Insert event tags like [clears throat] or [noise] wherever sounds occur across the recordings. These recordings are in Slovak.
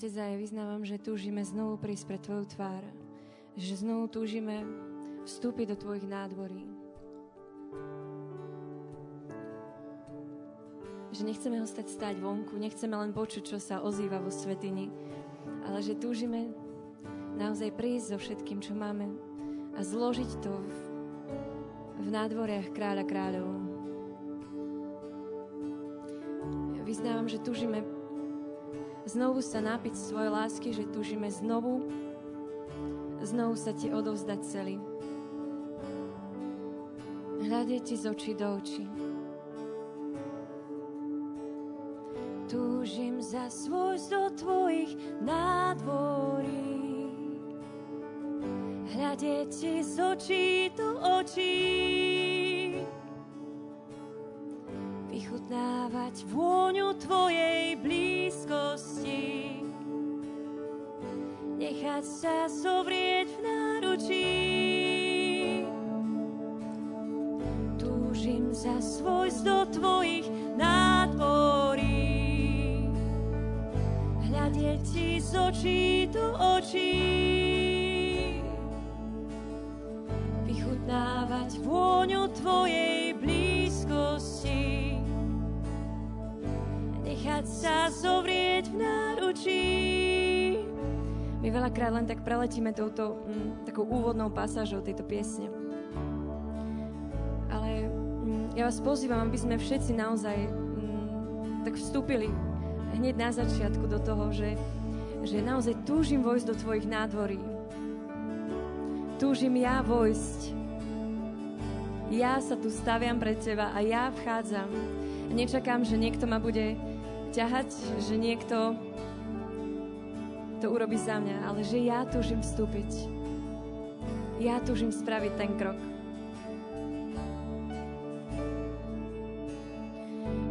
Otec, ja vyznávam, že túžime znovu prísť pre Tvoju tvár. Že znovu túžime vstúpiť do Tvojich nádvorí. Že nechceme ho stať stáť vonku, nechceme len počuť, čo sa ozýva vo svetini, ale že túžime naozaj prísť so všetkým, čo máme a zložiť to v, v nádvoriach kráľa kráľov. Vyznávam, že túžime znovu sa napiť svoje lásky, že túžime znovu, znovu sa ti odovzdať celý. Hľadieť ti z očí do očí. Túžim za svoj do tvojich nádvorí. Hľadieť ti z očí do očí. vychutnávať vôňu Tvojej blízkosti. Nechať sa zovrieť v náručí. Túžim za svoj do Tvojich nádvorí. Hľadieť Ti z očí do očí. Vychutnávať vôňu Tvojej blízkosti nechať sa zovrieť. My veľakrát len tak preletíme touto mm, takou úvodnou pasážou tejto piesne. Ale mm, ja vás pozývam, aby sme všetci naozaj mm, tak vstúpili hneď na začiatku do toho, že, že naozaj túžim vojsť do tvojich nádvorí. Túžim ja vojsť. Ja sa tu staviam pred teba a ja vchádzam. Nečakám, že niekto ma bude ťahať, že niekto to urobí za mňa, ale že ja túžim vstúpiť. Ja túžim spraviť ten krok.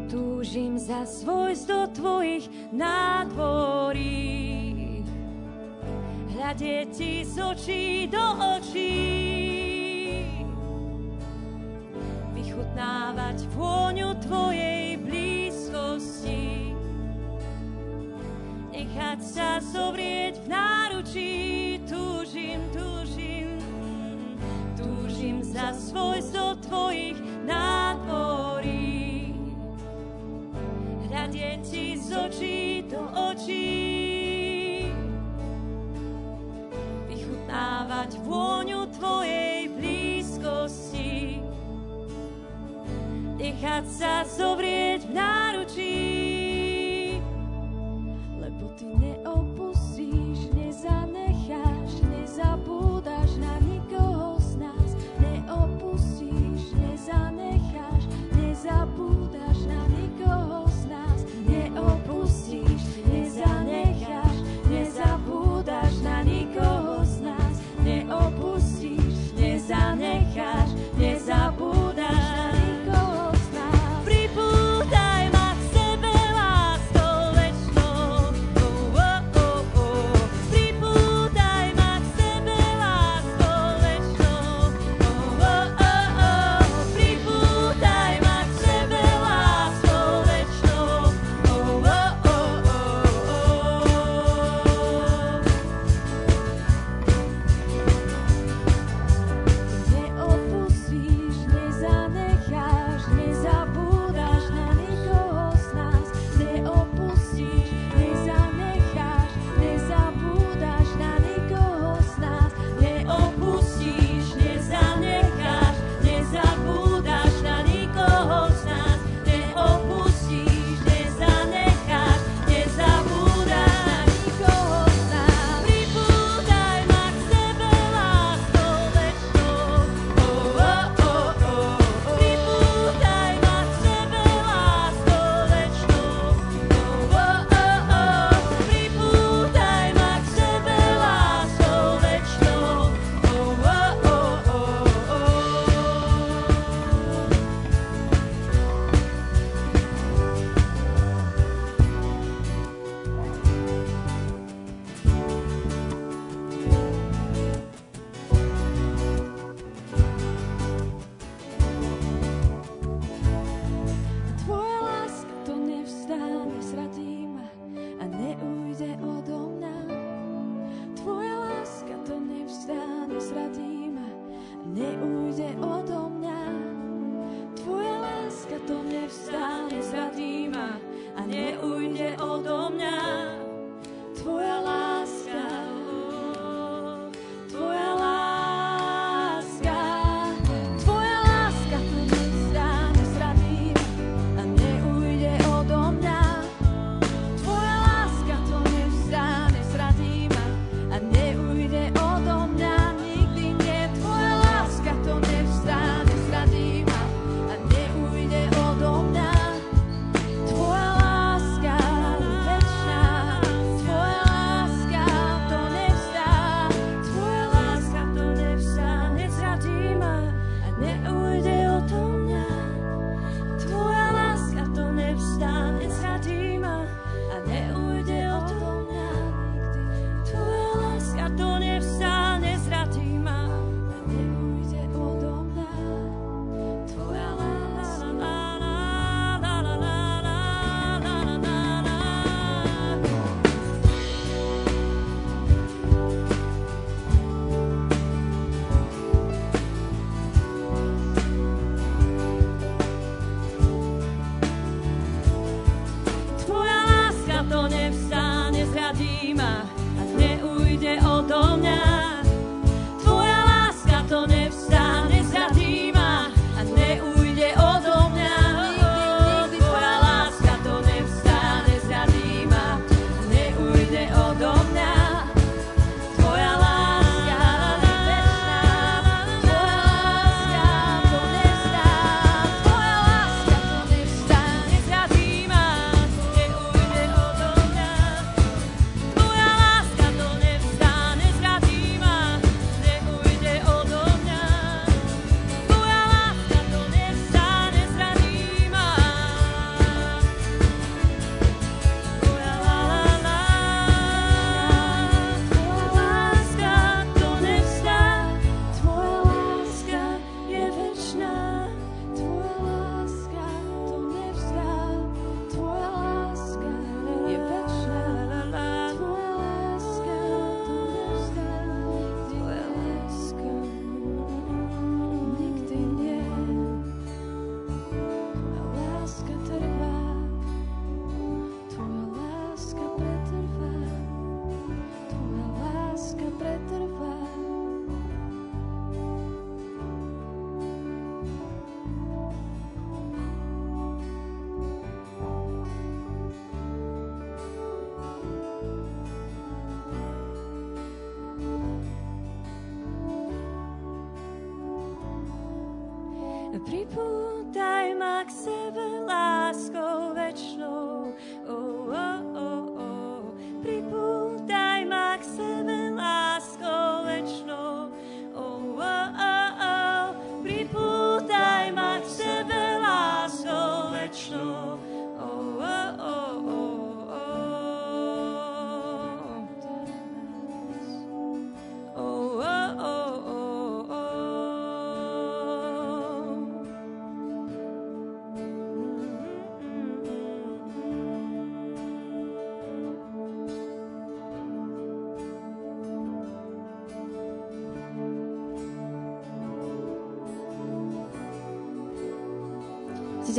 Túžim za svoj do tvojich nádvorí. Hľadie ti z očí do očí. Vychutnávať vôňu tvojej nechať sa zovrieť v náručí. Túžim, túžim, túžim za svoj do tvojich nádvorí. Hľadie ti z očí do očí. Vychutnávať vôňu tvojej blízkosti. Nechať sa zovrieť v náručí.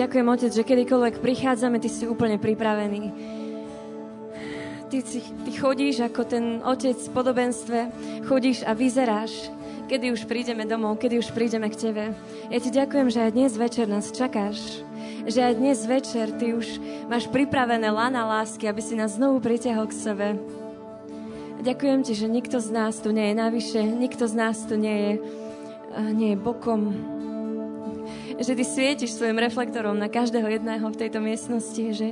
Ďakujem, Otec, že kedykoľvek prichádzame, Ty si úplne pripravený. Ty, si, ty chodíš ako ten Otec v podobenstve, chodíš a vyzeráš, kedy už prídeme domov, kedy už prídeme k Tebe. Ja Ti ďakujem, že aj dnes večer nás čakáš, že aj dnes večer Ty už máš pripravené lana lásky, aby si nás znovu pritiahol k sebe. Ďakujem Ti, že nikto z nás tu nie je navyše, nikto z nás tu nie je, nie je bokom, že ty svietiš svojim reflektorom na každého jedného v tejto miestnosti, že,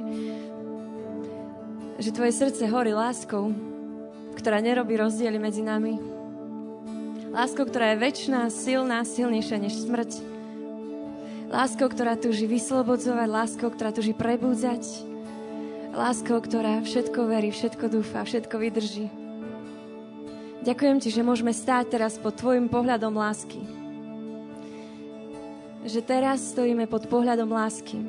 že tvoje srdce horí láskou, ktorá nerobí rozdiely medzi nami. Láskou, ktorá je väčšiná, silná, silnejšia než smrť. Láskou, ktorá túži vyslobodzovať, láskou, ktorá túži prebúdzať. Láskou, ktorá všetko verí, všetko dúfa, všetko vydrží. Ďakujem ti, že môžeme stáť teraz pod tvojim pohľadom lásky že teraz stojíme pod pohľadom lásky.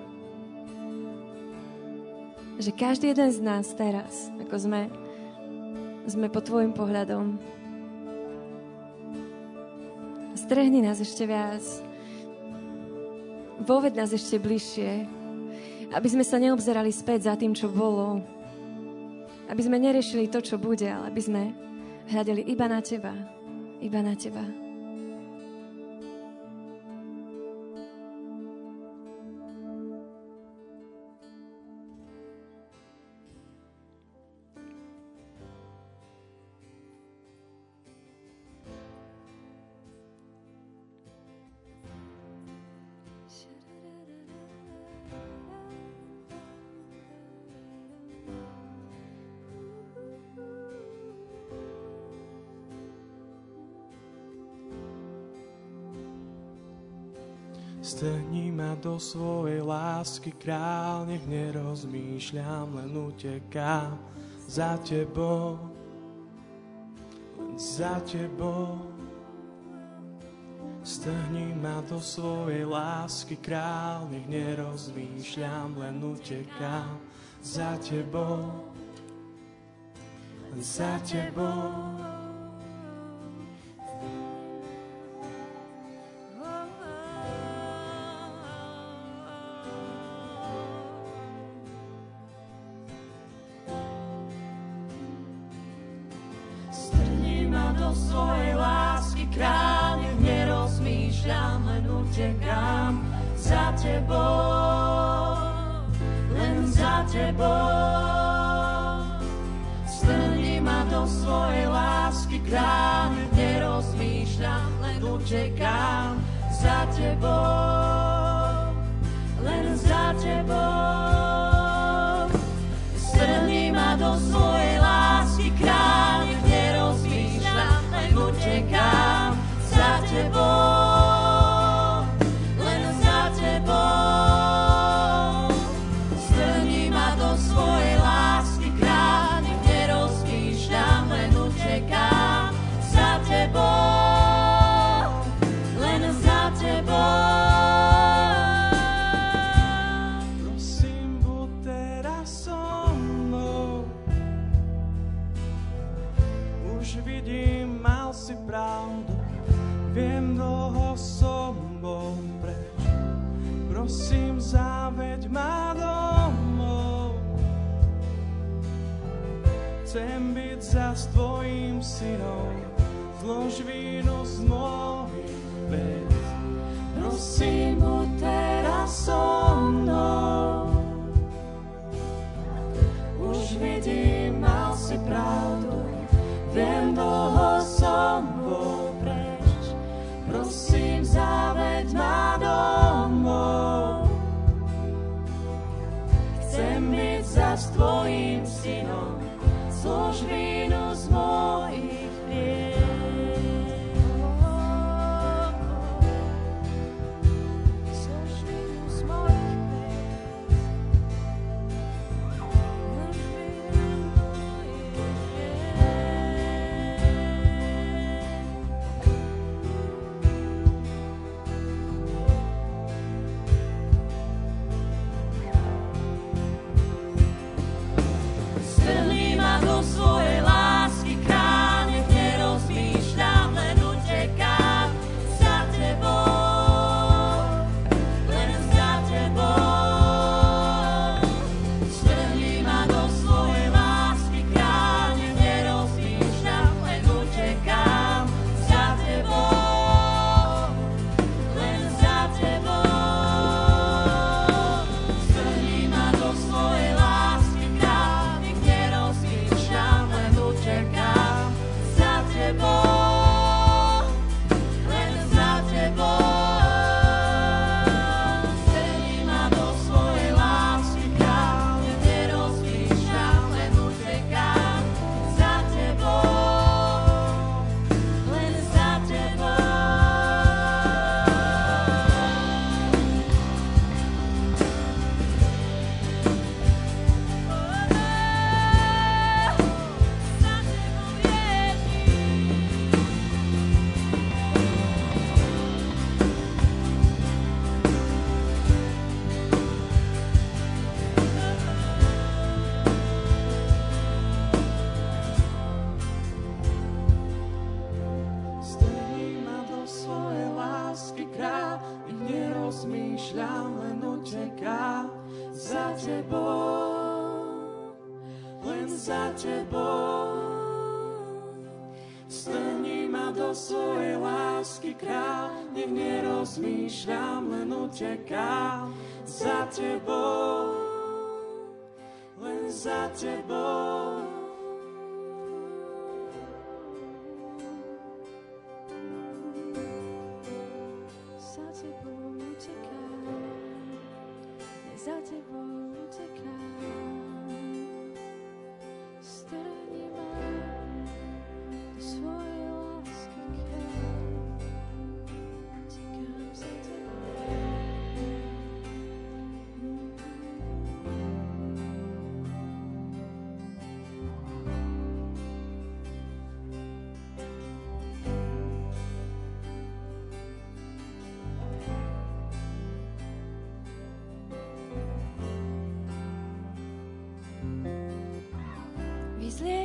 Že každý jeden z nás teraz, ako sme, sme pod tvojim pohľadom. Strehni nás ešte viac. Voved nás ešte bližšie. Aby sme sa neobzerali späť za tým, čo bolo. Aby sme neriešili to, čo bude, ale aby sme hľadeli iba na Teba. Iba na Teba. Strhni ma do svojej lásky, král, nech nerozmýšľam, len utekám za tebou, len za tebou. Strhni ma do svojej lásky, král, nech nerozmýšľam, len utekám za tebou, len za tebou. Nerozmýšľam, len utekám za tebou, len za tebou.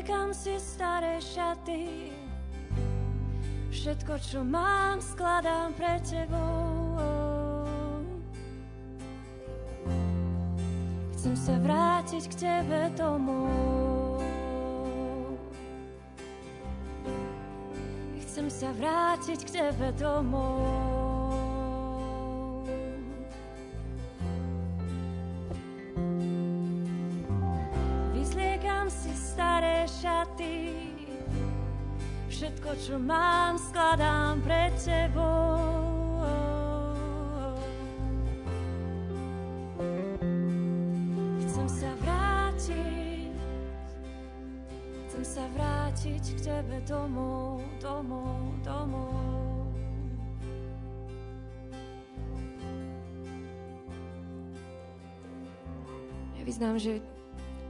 Zliekam si staré šaty, všetko, čo mám, skladám pre tebou. Chcem sa vrátiť k tebe domov. Chcem sa vrátiť k tebe domov. Čo mám, skladám pred tebou. Chcem sa vrátiť, chcem sa vrátiť k tebe domov, domov, domov. Vyznám, že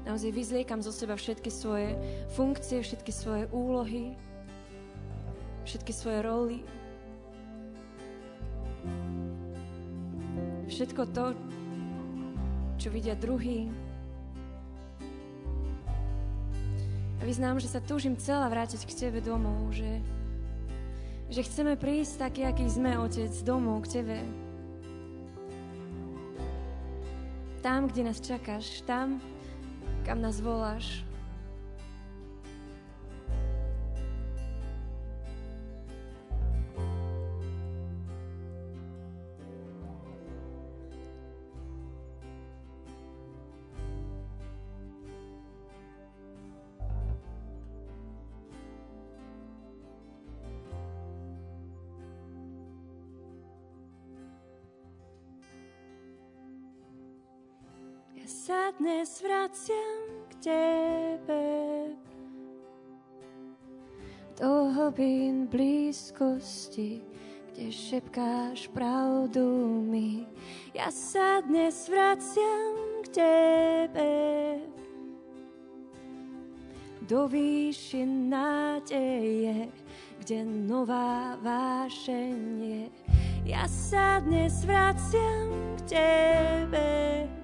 naozaj vyzliekam zo seba všetky svoje funkcie, všetky svoje úlohy, všetky svoje roly. Všetko to, čo vidia druhý. A vyznám, že sa túžim celá vrátiť k Tebe domov, že, že chceme prísť taký, aký sme, Otec, domov k Tebe. Tam, kde nás čakáš, tam, kam nás voláš. Vraciam k Tebe. Do hlbín blízkosti, kde šepkáš pravdu mi. Ja sa dnes vraciam k Tebe. Do výšin nádeje, kde nová vášenie. Ja sa dnes vraciam k Tebe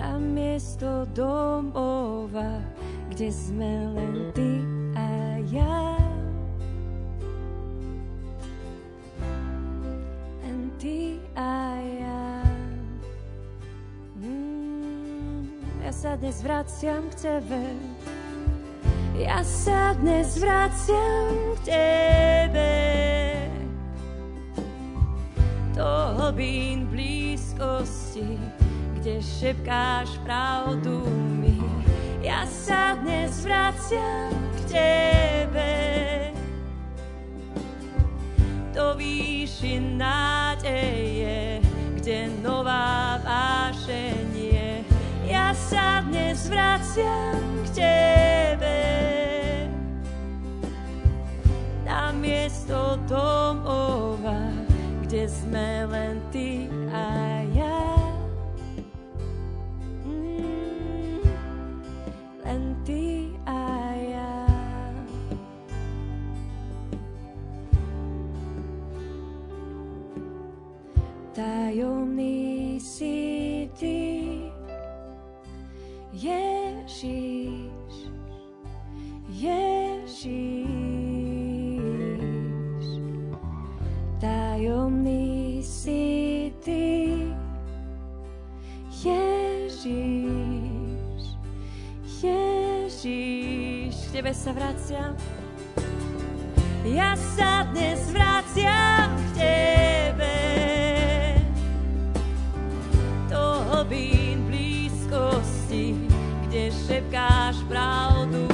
na miesto domova, kde sme len ty a ja. Len ty a ja. Mm, ja sa dnes vraciam k tebe. Ja sa dnes vraciam k tebe. Do hlbín blízkosti kde šepkáš pravdu mi. Ja sa dnes vraciam k Tebe. Do výši nádeje, kde nová vášenie. Ja sa dnes vraciam k Tebe. Na miesto domova, kde sme len Ty a Tajomný si ty, Ježiš, Ježiš. Tajomný si ty, Ježiš, Ježiš. K tebe sa vraciam, ja sa dnes vraciam k tebe. Kde šepkáš pravdu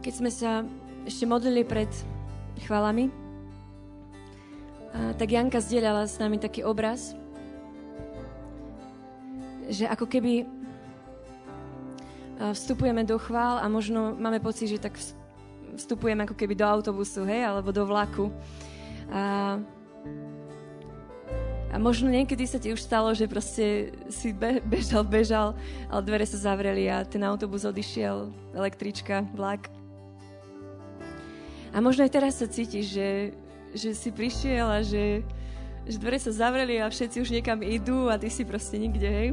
Keď sme sa ešte modlili pred chválami, tak Janka zdieľala s nami taký obraz, že ako keby vstupujeme do chvál a možno máme pocit, že tak vstupujeme ako keby do autobusu, hej, alebo do vlaku. A, a možno niekedy sa ti už stalo, že proste si be, bežal, bežal, ale dvere sa zavreli a ten autobus odišiel, električka, vlak. A možno aj teraz sa cítiš, že, že si prišiel a že, že dvere sa zavreli a všetci už niekam idú a ty si proste nikde, hej.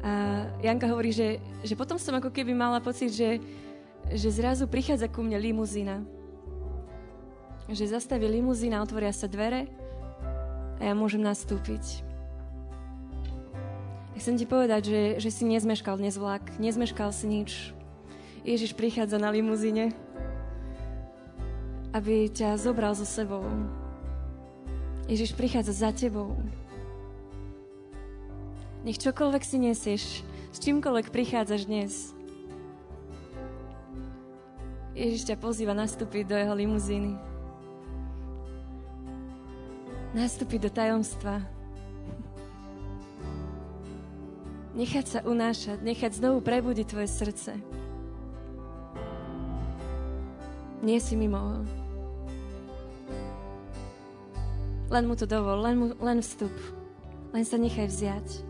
A Janka hovorí, že, že potom som ako keby mala pocit, že, že zrazu prichádza ku mne limuzína. Že zastaví limuzína, otvoria sa dvere a ja môžem nastúpiť. Chcem ti povedať, že, že si nezmeškal dnes vlak, nezmeškal si nič. Ježiš prichádza na limuzíne aby ťa zobral so sebou. Ježiš prichádza za tebou. Nech čokoľvek si nesieš, s čímkoľvek prichádzaš dnes. Ježiš ťa pozýva nastúpiť do jeho limuzíny. Nastúpiť do tajomstva. Nechať sa unášať, nechať znovu prebudiť tvoje srdce. Nie si mimo. Len mu to dovol, len, mu, len vstup. Len sa nechaj vziať.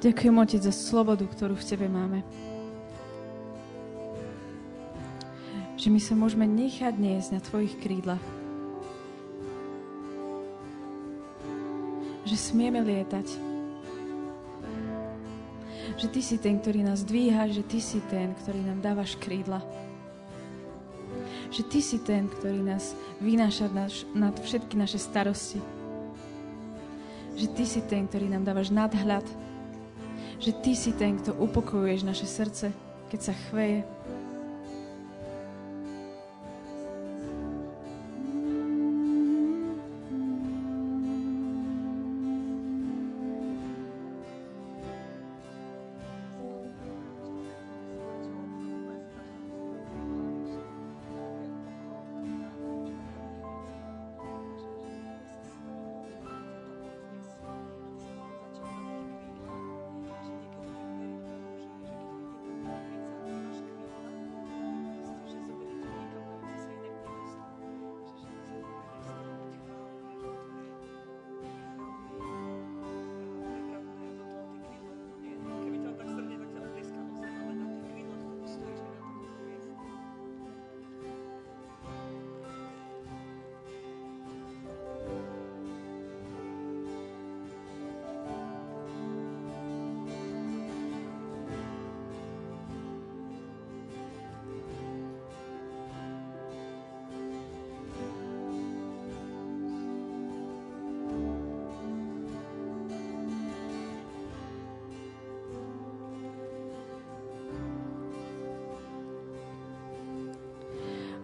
Ďakujem, Otec, za slobodu, ktorú v Tebe máme. Že my sa môžeme nechať niesť na Tvojich krídlach. Že smieme lietať. Že Ty si ten, ktorý nás dvíha, že Ty si ten, ktorý nám dávaš krídla. Že Ty si ten, ktorý nás vynáša nad všetky naše starosti. Že Ty si ten, ktorý nám dávaš nadhľad, že Ty si ten, kto upokojuješ naše srdce, keď sa chveje,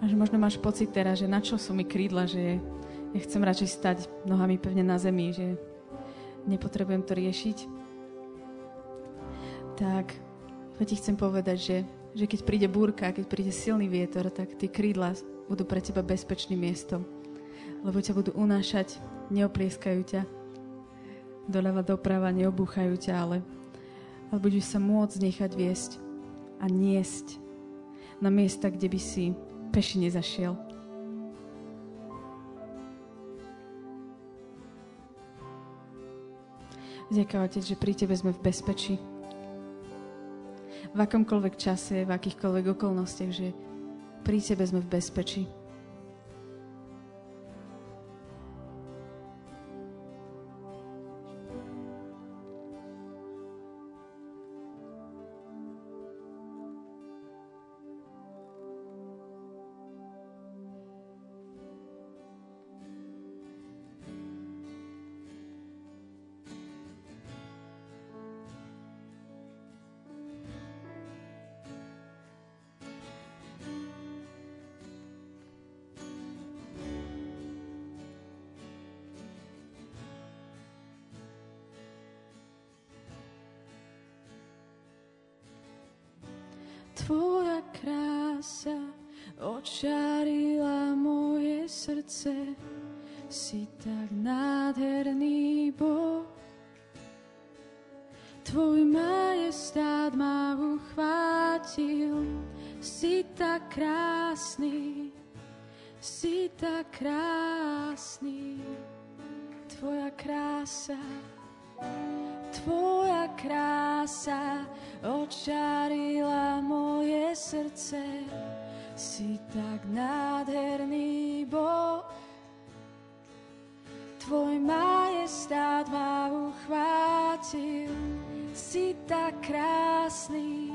Že možno máš pocit teraz, že na čo sú mi krídla, že ja chcem radšej stať nohami pevne na zemi, že nepotrebujem to riešiť. Tak ja ti chcem povedať, že, že keď príde búrka, keď príde silný vietor, tak tie krídla budú pre teba bezpečným miestom. Lebo ťa budú unášať, neoplieskajú ťa doľava doprava, neobúchajú ťa, ale, ale budeš sa môcť nechať viesť a niesť na miesta, kde by si peši nezašiel. Ďakujem, Otec, že pri Tebe sme v bezpečí. V akomkoľvek čase, v akýchkoľvek okolnostiach, že pri Tebe sme v bezpečí. Tak krásny,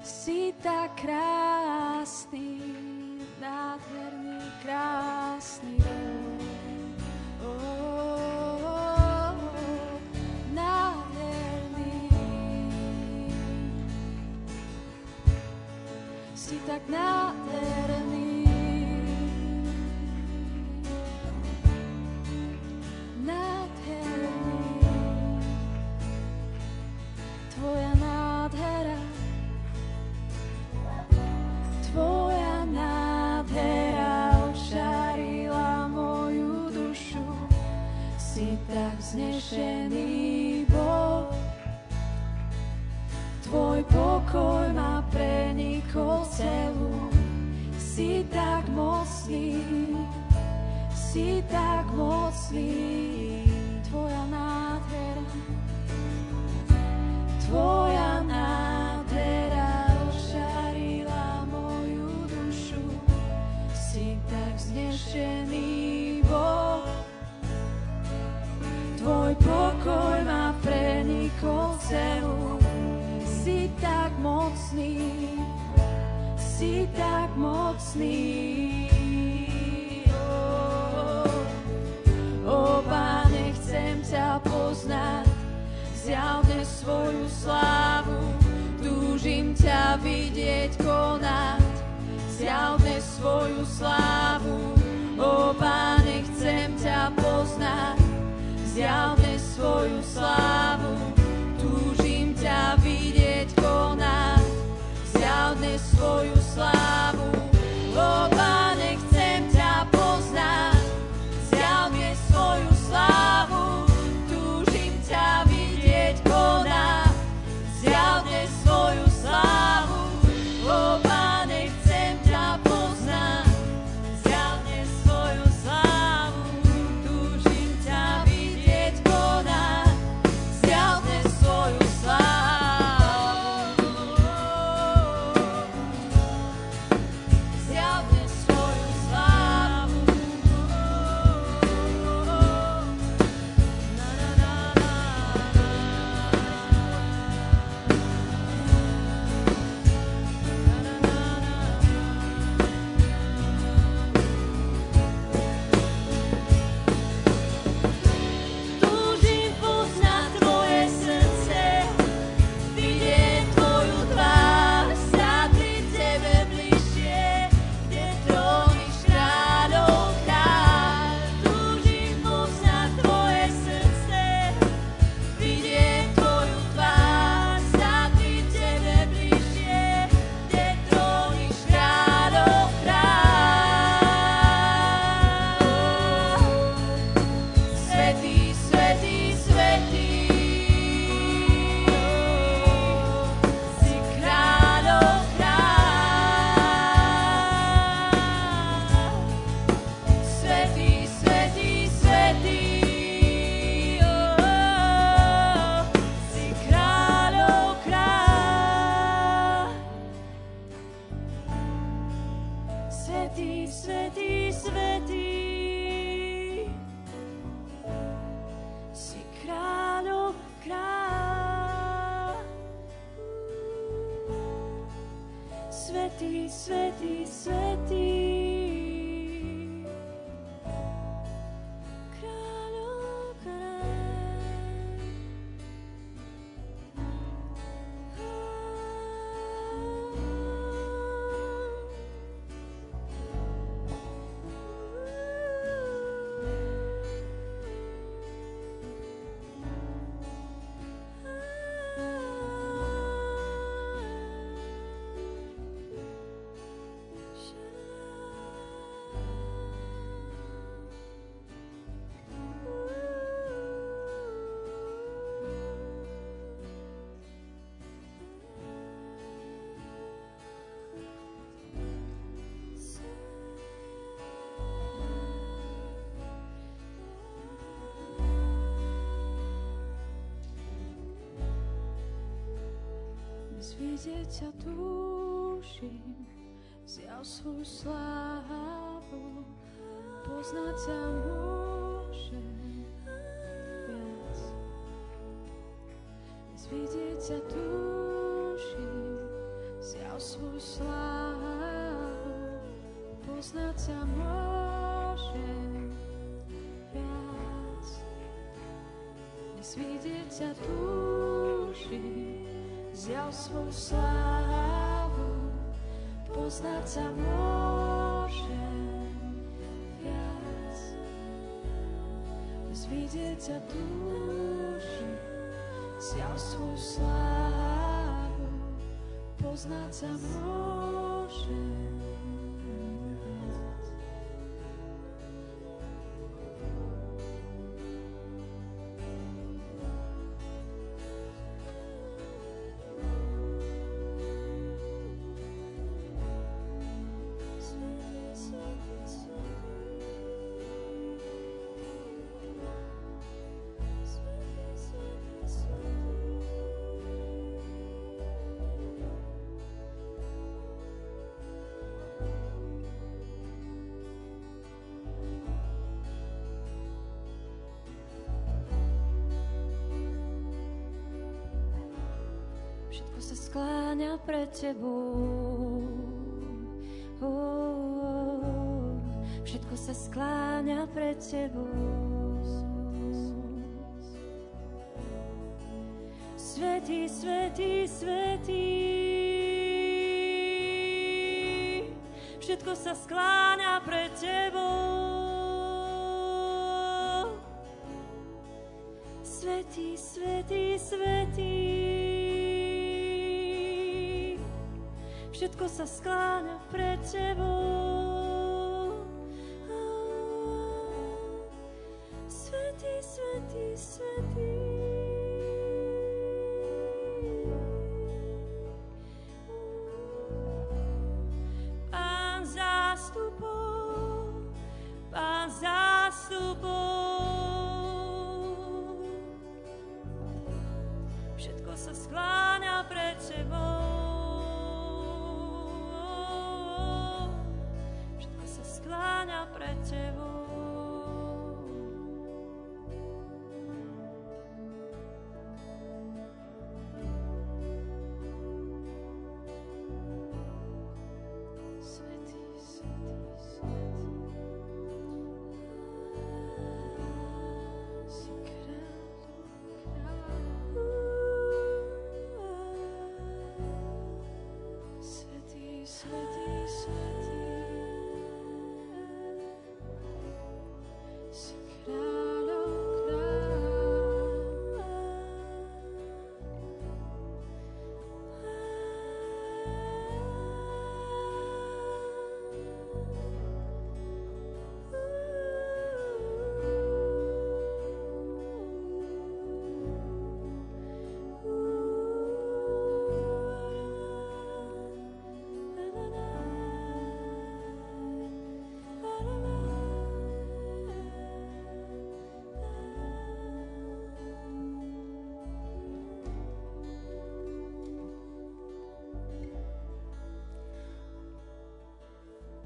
si tak krásny, nádherný, krásny. Oh, oh, oh, nádherný. Si tak nádherný. Vznešený Boh, Tvoj pokoj ma prenikol celú. Si tak mocný, si tak mocný, Tvoja nádhera. Tvoja nádhera ošarila moju dušu. Si tak vznešený Tvoj pokoj ma prenikol celú. Si tak mocný, si tak mocný. O, Pane, chcem ťa poznať, zjavne svoju slávu, túžim ťa vidieť konať, zjavne svoju slávu. O Pane, chcem ťa poznať, zjavne svoju slávu, túžim ťa vidieť konať, zjavne svoju slávu. Vidieť ťa túžim, zjav svoju slávu, poznať ťa môžem viac. Dnes vidieť ťa túžim, zjav svoju slávu, poznať ťa môžem viac. Dnes ťa túžim, zjav svoju slávu, poznať sa môžem viac. Dnes vidieť ťa túžim, zjav svoju slávu, poznať sa skláňa pred tebou. Oh, oh, všetko sa skláňa pred tebou. Svetý, svetý, svetý. Všetko sa skláňa pred tebou. Svetý, svetý, svetý. Všetko sa skláňa pred tebou.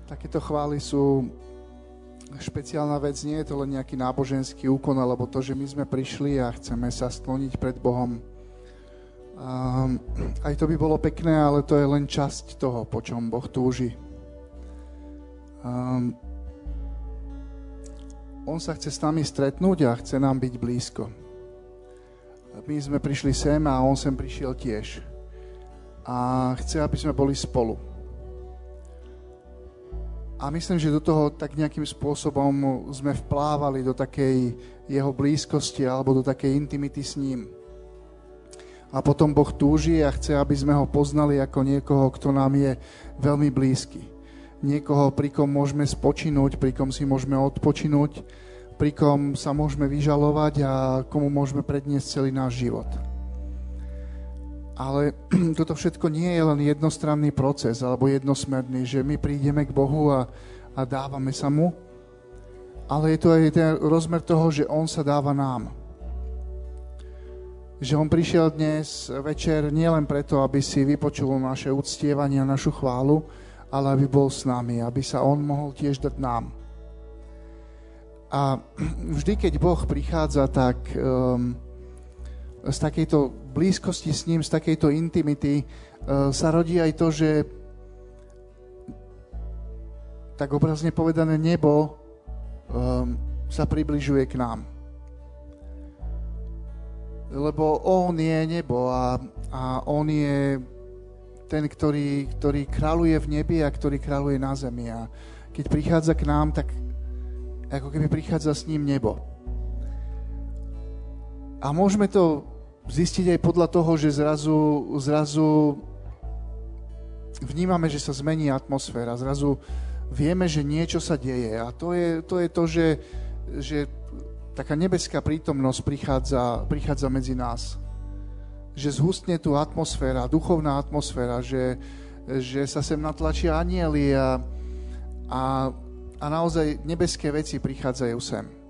Takéto chvály sú špeciálna vec, nie je to len nejaký náboženský úkon, alebo to, že my sme prišli a chceme sa skloniť pred Bohom. Um, aj to by bolo pekné, ale to je len časť toho, po čom Boh túži. Um, on sa chce s nami stretnúť a chce nám byť blízko. My sme prišli sem a on sem prišiel tiež. A chce, aby sme boli spolu. A myslím, že do toho tak nejakým spôsobom sme vplávali do takej jeho blízkosti alebo do takej intimity s ním. A potom Boh túži a chce, aby sme ho poznali ako niekoho, kto nám je veľmi blízky. Niekoho, pri kom môžeme spočinúť, pri kom si môžeme odpočinúť, pri kom sa môžeme vyžalovať a komu môžeme predniesť celý náš život. Ale [clears throat] toto všetko nie je len jednostranný proces alebo jednosmerný, že my prídeme k Bohu a, a dávame sa mu, ale je to aj ten rozmer toho, že On sa dáva nám. Že On prišiel dnes večer nielen preto, aby si vypočul naše uctievanie a našu chválu, ale aby bol s nami, aby sa On mohol tiež dať nám. A [clears throat] vždy, keď Boh prichádza, tak um, z takejto blízkosti s ním, z takejto intimity uh, sa rodí aj to, že tak obrazne povedané nebo um, sa približuje k nám. Lebo on je nebo a, a on je ten, ktorý, ktorý kráľuje v nebi a ktorý kráľuje na zemi. A keď prichádza k nám, tak ako keby prichádza s ním nebo. A môžeme to zistiť aj podľa toho, že zrazu, zrazu vnímame, že sa zmení atmosféra. Zrazu vieme, že niečo sa deje. A to je to, je to že, že taká nebeská prítomnosť prichádza, prichádza medzi nás. Že zhustne tu atmosféra, duchovná atmosféra, že, že sa sem natlačia anieli a, a, a naozaj nebeské veci prichádzajú sem.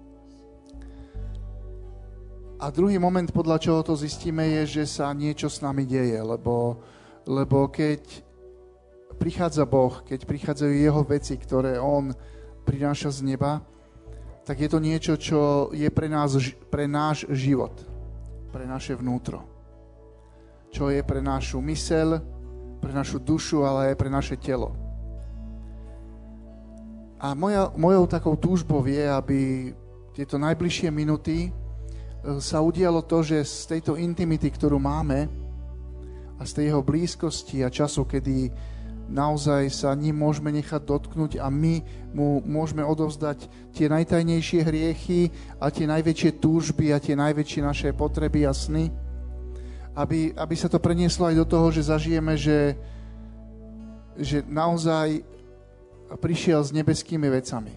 A druhý moment, podľa čoho to zistíme, je, že sa niečo s nami deje, lebo, lebo keď prichádza Boh, keď prichádzajú jeho veci, ktoré On prináša z neba, tak je to niečo, čo je pre, nás, pre náš život, pre naše vnútro. Čo je pre našu mysel, pre našu dušu, ale aj pre naše telo. A moja, mojou takou túžbou je, aby tieto najbližšie minuty sa udialo to, že z tejto intimity, ktorú máme a z tej jeho blízkosti a času, kedy naozaj sa ním môžeme nechať dotknúť a my mu môžeme odovzdať tie najtajnejšie hriechy a tie najväčšie túžby a tie najväčšie naše potreby a sny. Aby, aby sa to prenieslo aj do toho, že zažijeme, že, že naozaj prišiel s nebeskými vecami.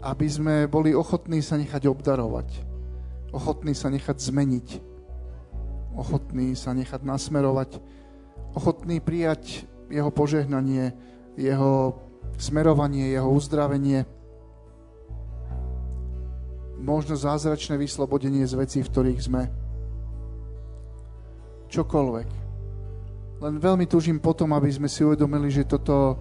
Aby sme boli ochotní sa nechať obdarovať ochotný sa nechať zmeniť, ochotný sa nechať nasmerovať, ochotný prijať jeho požehnanie, jeho smerovanie, jeho uzdravenie, možno zázračné vyslobodenie z vecí, v ktorých sme. Čokoľvek. Len veľmi tužím potom, aby sme si uvedomili, že toto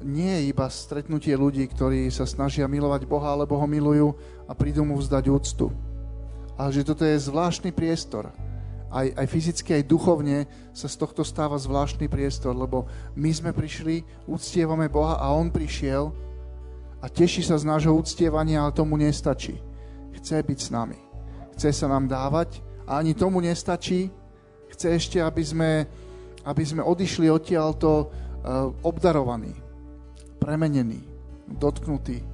nie je iba stretnutie ľudí, ktorí sa snažia milovať Boha, alebo ho milujú a prídu mu vzdať úctu ale že toto je zvláštny priestor. Aj, aj fyzicky, aj duchovne sa z tohto stáva zvláštny priestor, lebo my sme prišli, uctievame Boha a On prišiel a teší sa z nášho uctievania, ale tomu nestačí. Chce byť s nami. Chce sa nám dávať a ani tomu nestačí. Chce ešte, aby sme, aby sme odišli odtiaľto uh, obdarovaní, premenení, dotknutí.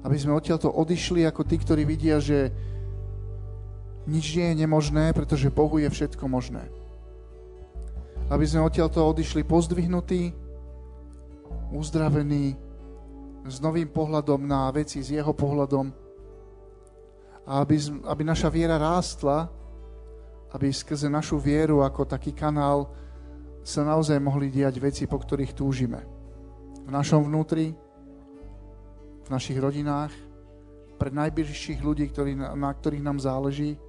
Aby sme odtiaľto odišli ako tí, ktorí vidia, že nič nie je nemožné, pretože Bohu je všetko možné. Aby sme odtiaľto odišli pozdvihnutí, uzdravení, s novým pohľadom na veci, s jeho pohľadom. A aby, aby naša viera rástla, aby skrze našu vieru ako taký kanál sa naozaj mohli diať veci, po ktorých túžime. V našom vnútri, v našich rodinách, pre najbližších ľudí, ktorí, na ktorých nám záleží,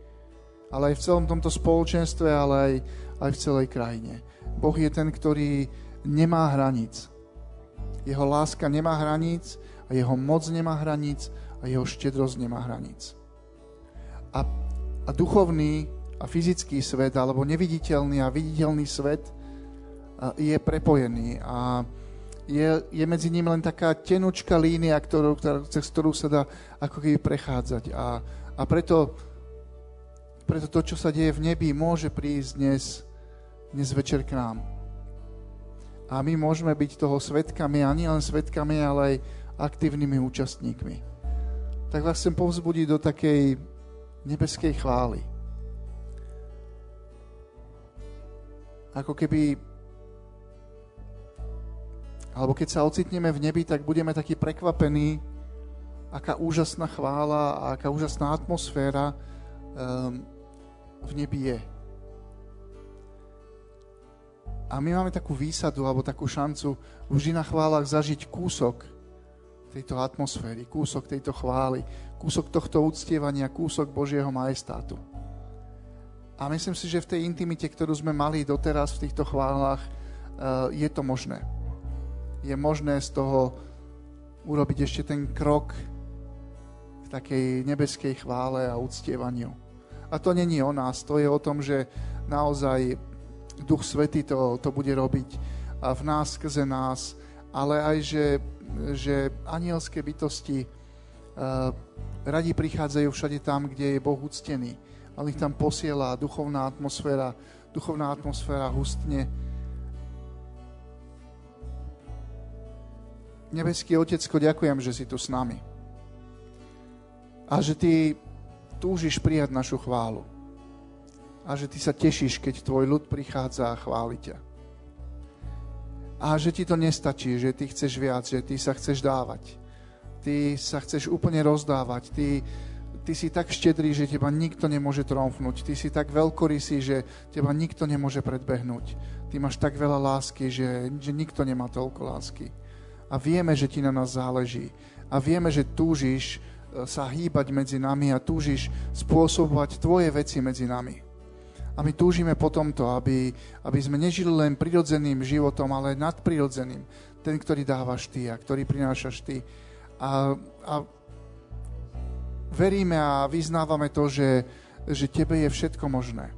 ale aj v celom tomto spoločenstve, ale aj, aj v celej krajine. Boh je ten, ktorý nemá hraníc. Jeho láska nemá hraníc a jeho moc nemá hraníc a jeho štedrosť nemá hraníc. A, a duchovný a fyzický svet, alebo neviditeľný a viditeľný svet je prepojený a je, je medzi ním len taká tenučká línia, ktorú, ktorú, cez ktorú sa dá ako keby prechádzať. A, a preto, preto to, čo sa deje v nebi, môže prísť dnes, dnes večer k nám. A my môžeme byť toho svetkami, a nie len svetkami, ale aj aktívnymi účastníkmi. Tak vás chcem povzbudiť do takej nebeskej chvály. Ako keby alebo keď sa ocitneme v nebi, tak budeme takí prekvapení, aká úžasná chvála a aká úžasná atmosféra um, v nebi je. A my máme takú výsadu alebo takú šancu vždy na chválach zažiť kúsok tejto atmosféry, kúsok tejto chvály, kúsok tohto uctievania, kúsok Božieho majestátu. A myslím si, že v tej intimite, ktorú sme mali doteraz v týchto chválach, uh, je to možné je možné z toho urobiť ešte ten krok k takej nebeskej chvále a uctievaniu. A to není o nás, to je o tom, že naozaj Duch Svety to, to bude robiť v nás, skrze nás, ale aj, že, že anielské bytosti uh, radi prichádzajú všade tam, kde je Boh uctený. Ale ich tam posiela duchovná atmosféra, duchovná atmosféra hustne Nebeský Otecko, ďakujem, že si tu s nami. A že Ty túžiš prijať našu chválu. A že Ty sa tešíš, keď Tvoj ľud prichádza a chváli ťa. A že Ti to nestačí, že Ty chceš viac, že Ty sa chceš dávať. Ty sa chceš úplne rozdávať. Ty, ty si tak štedrý, že teba nikto nemôže tromfnúť. Ty si tak veľkorysý, že teba nikto nemôže predbehnúť. Ty máš tak veľa lásky, že, že nikto nemá toľko lásky a vieme, že ti na nás záleží. A vieme, že túžiš sa hýbať medzi nami a túžiš spôsobovať tvoje veci medzi nami. A my túžime po tomto, aby, aby sme nežili len prirodzeným životom, ale nadprirodzeným. Ten, ktorý dávaš ty a ktorý prinášaš ty. A, a veríme a vyznávame to, že, že tebe je všetko možné.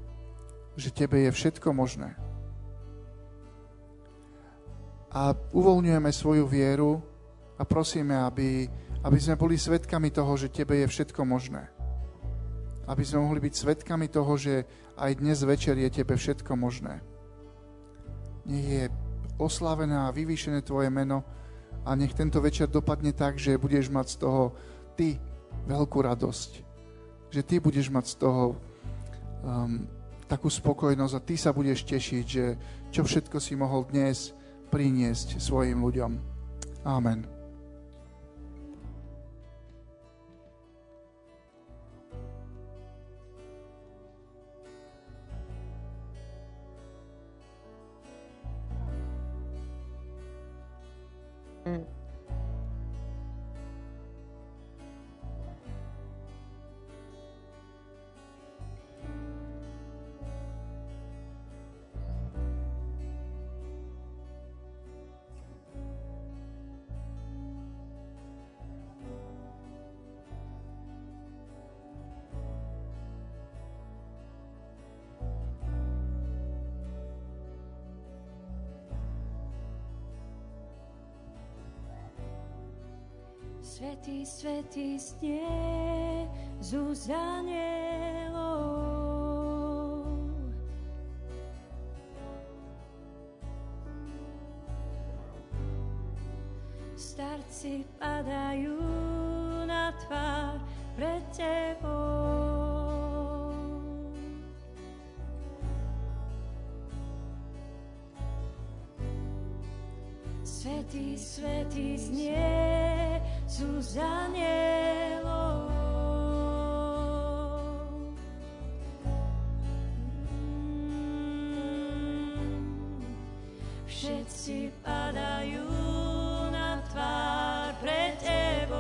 Že tebe je všetko možné a uvoľňujeme svoju vieru a prosíme, aby, aby sme boli svetkami toho, že Tebe je všetko možné. Aby sme mohli byť svetkami toho, že aj dnes večer je Tebe všetko možné. Nech je oslavené a vyvýšené Tvoje meno a nech tento večer dopadne tak, že budeš mať z toho Ty veľkú radosť. Že Ty budeš mať z toho um, takú spokojnosť a Ty sa budeš tešiť, že čo všetko si mohol dnes priniesť svojim ľuďom. Amen. Svetý, svetý znie z úst Starci padajú na tvár pred Tebou. Svetý, svetý znie sú z anielov. Všetci padajú na tvár pred Tebou.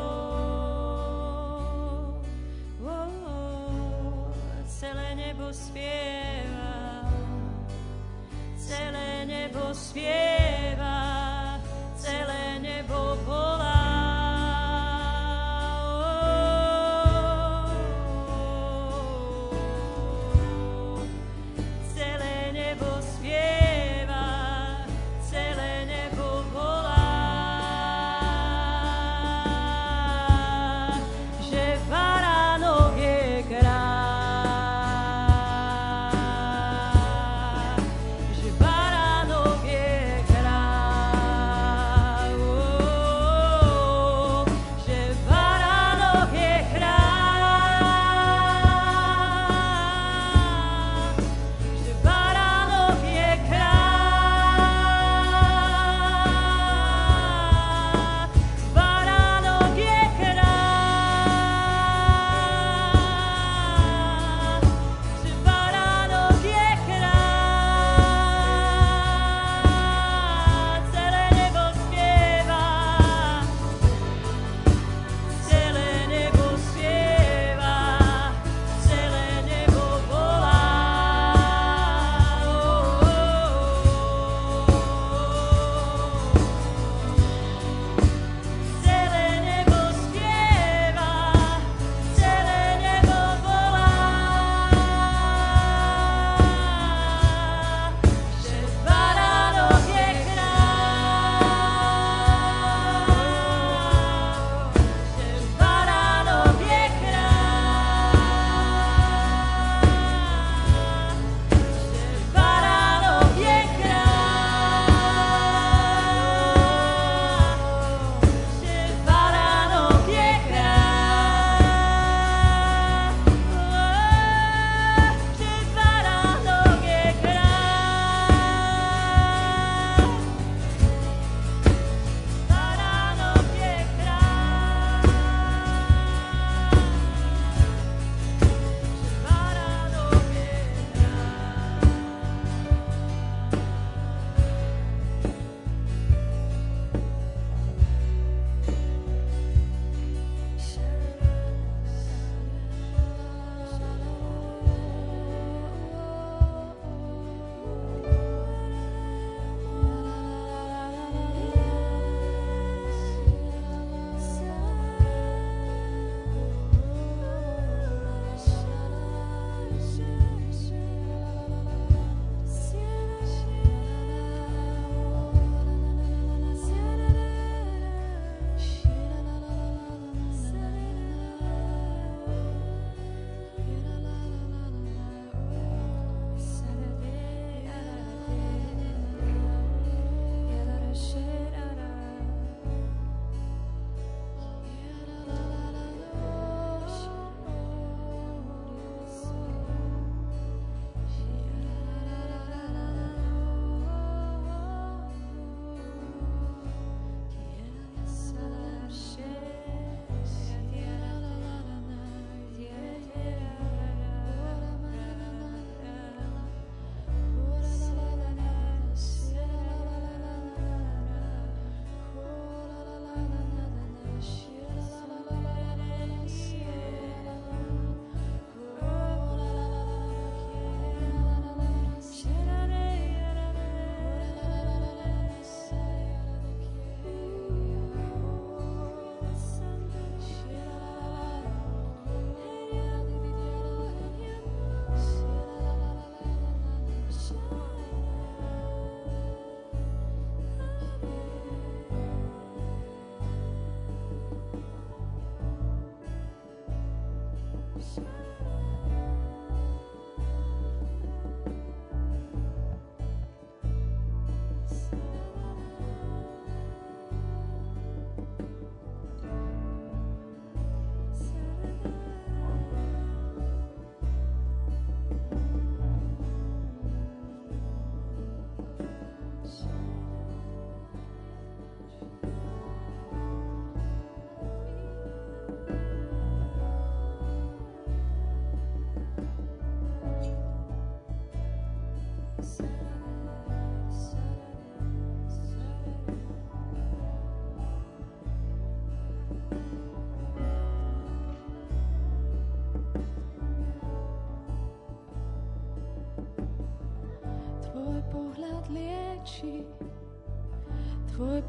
Oh, celé nebo spieva, celé nebo spieva,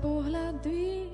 por la nuit.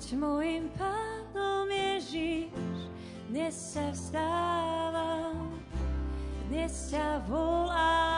buď môjim pánom Ježiš, dnes sa vzdávam, dnes ťa volám.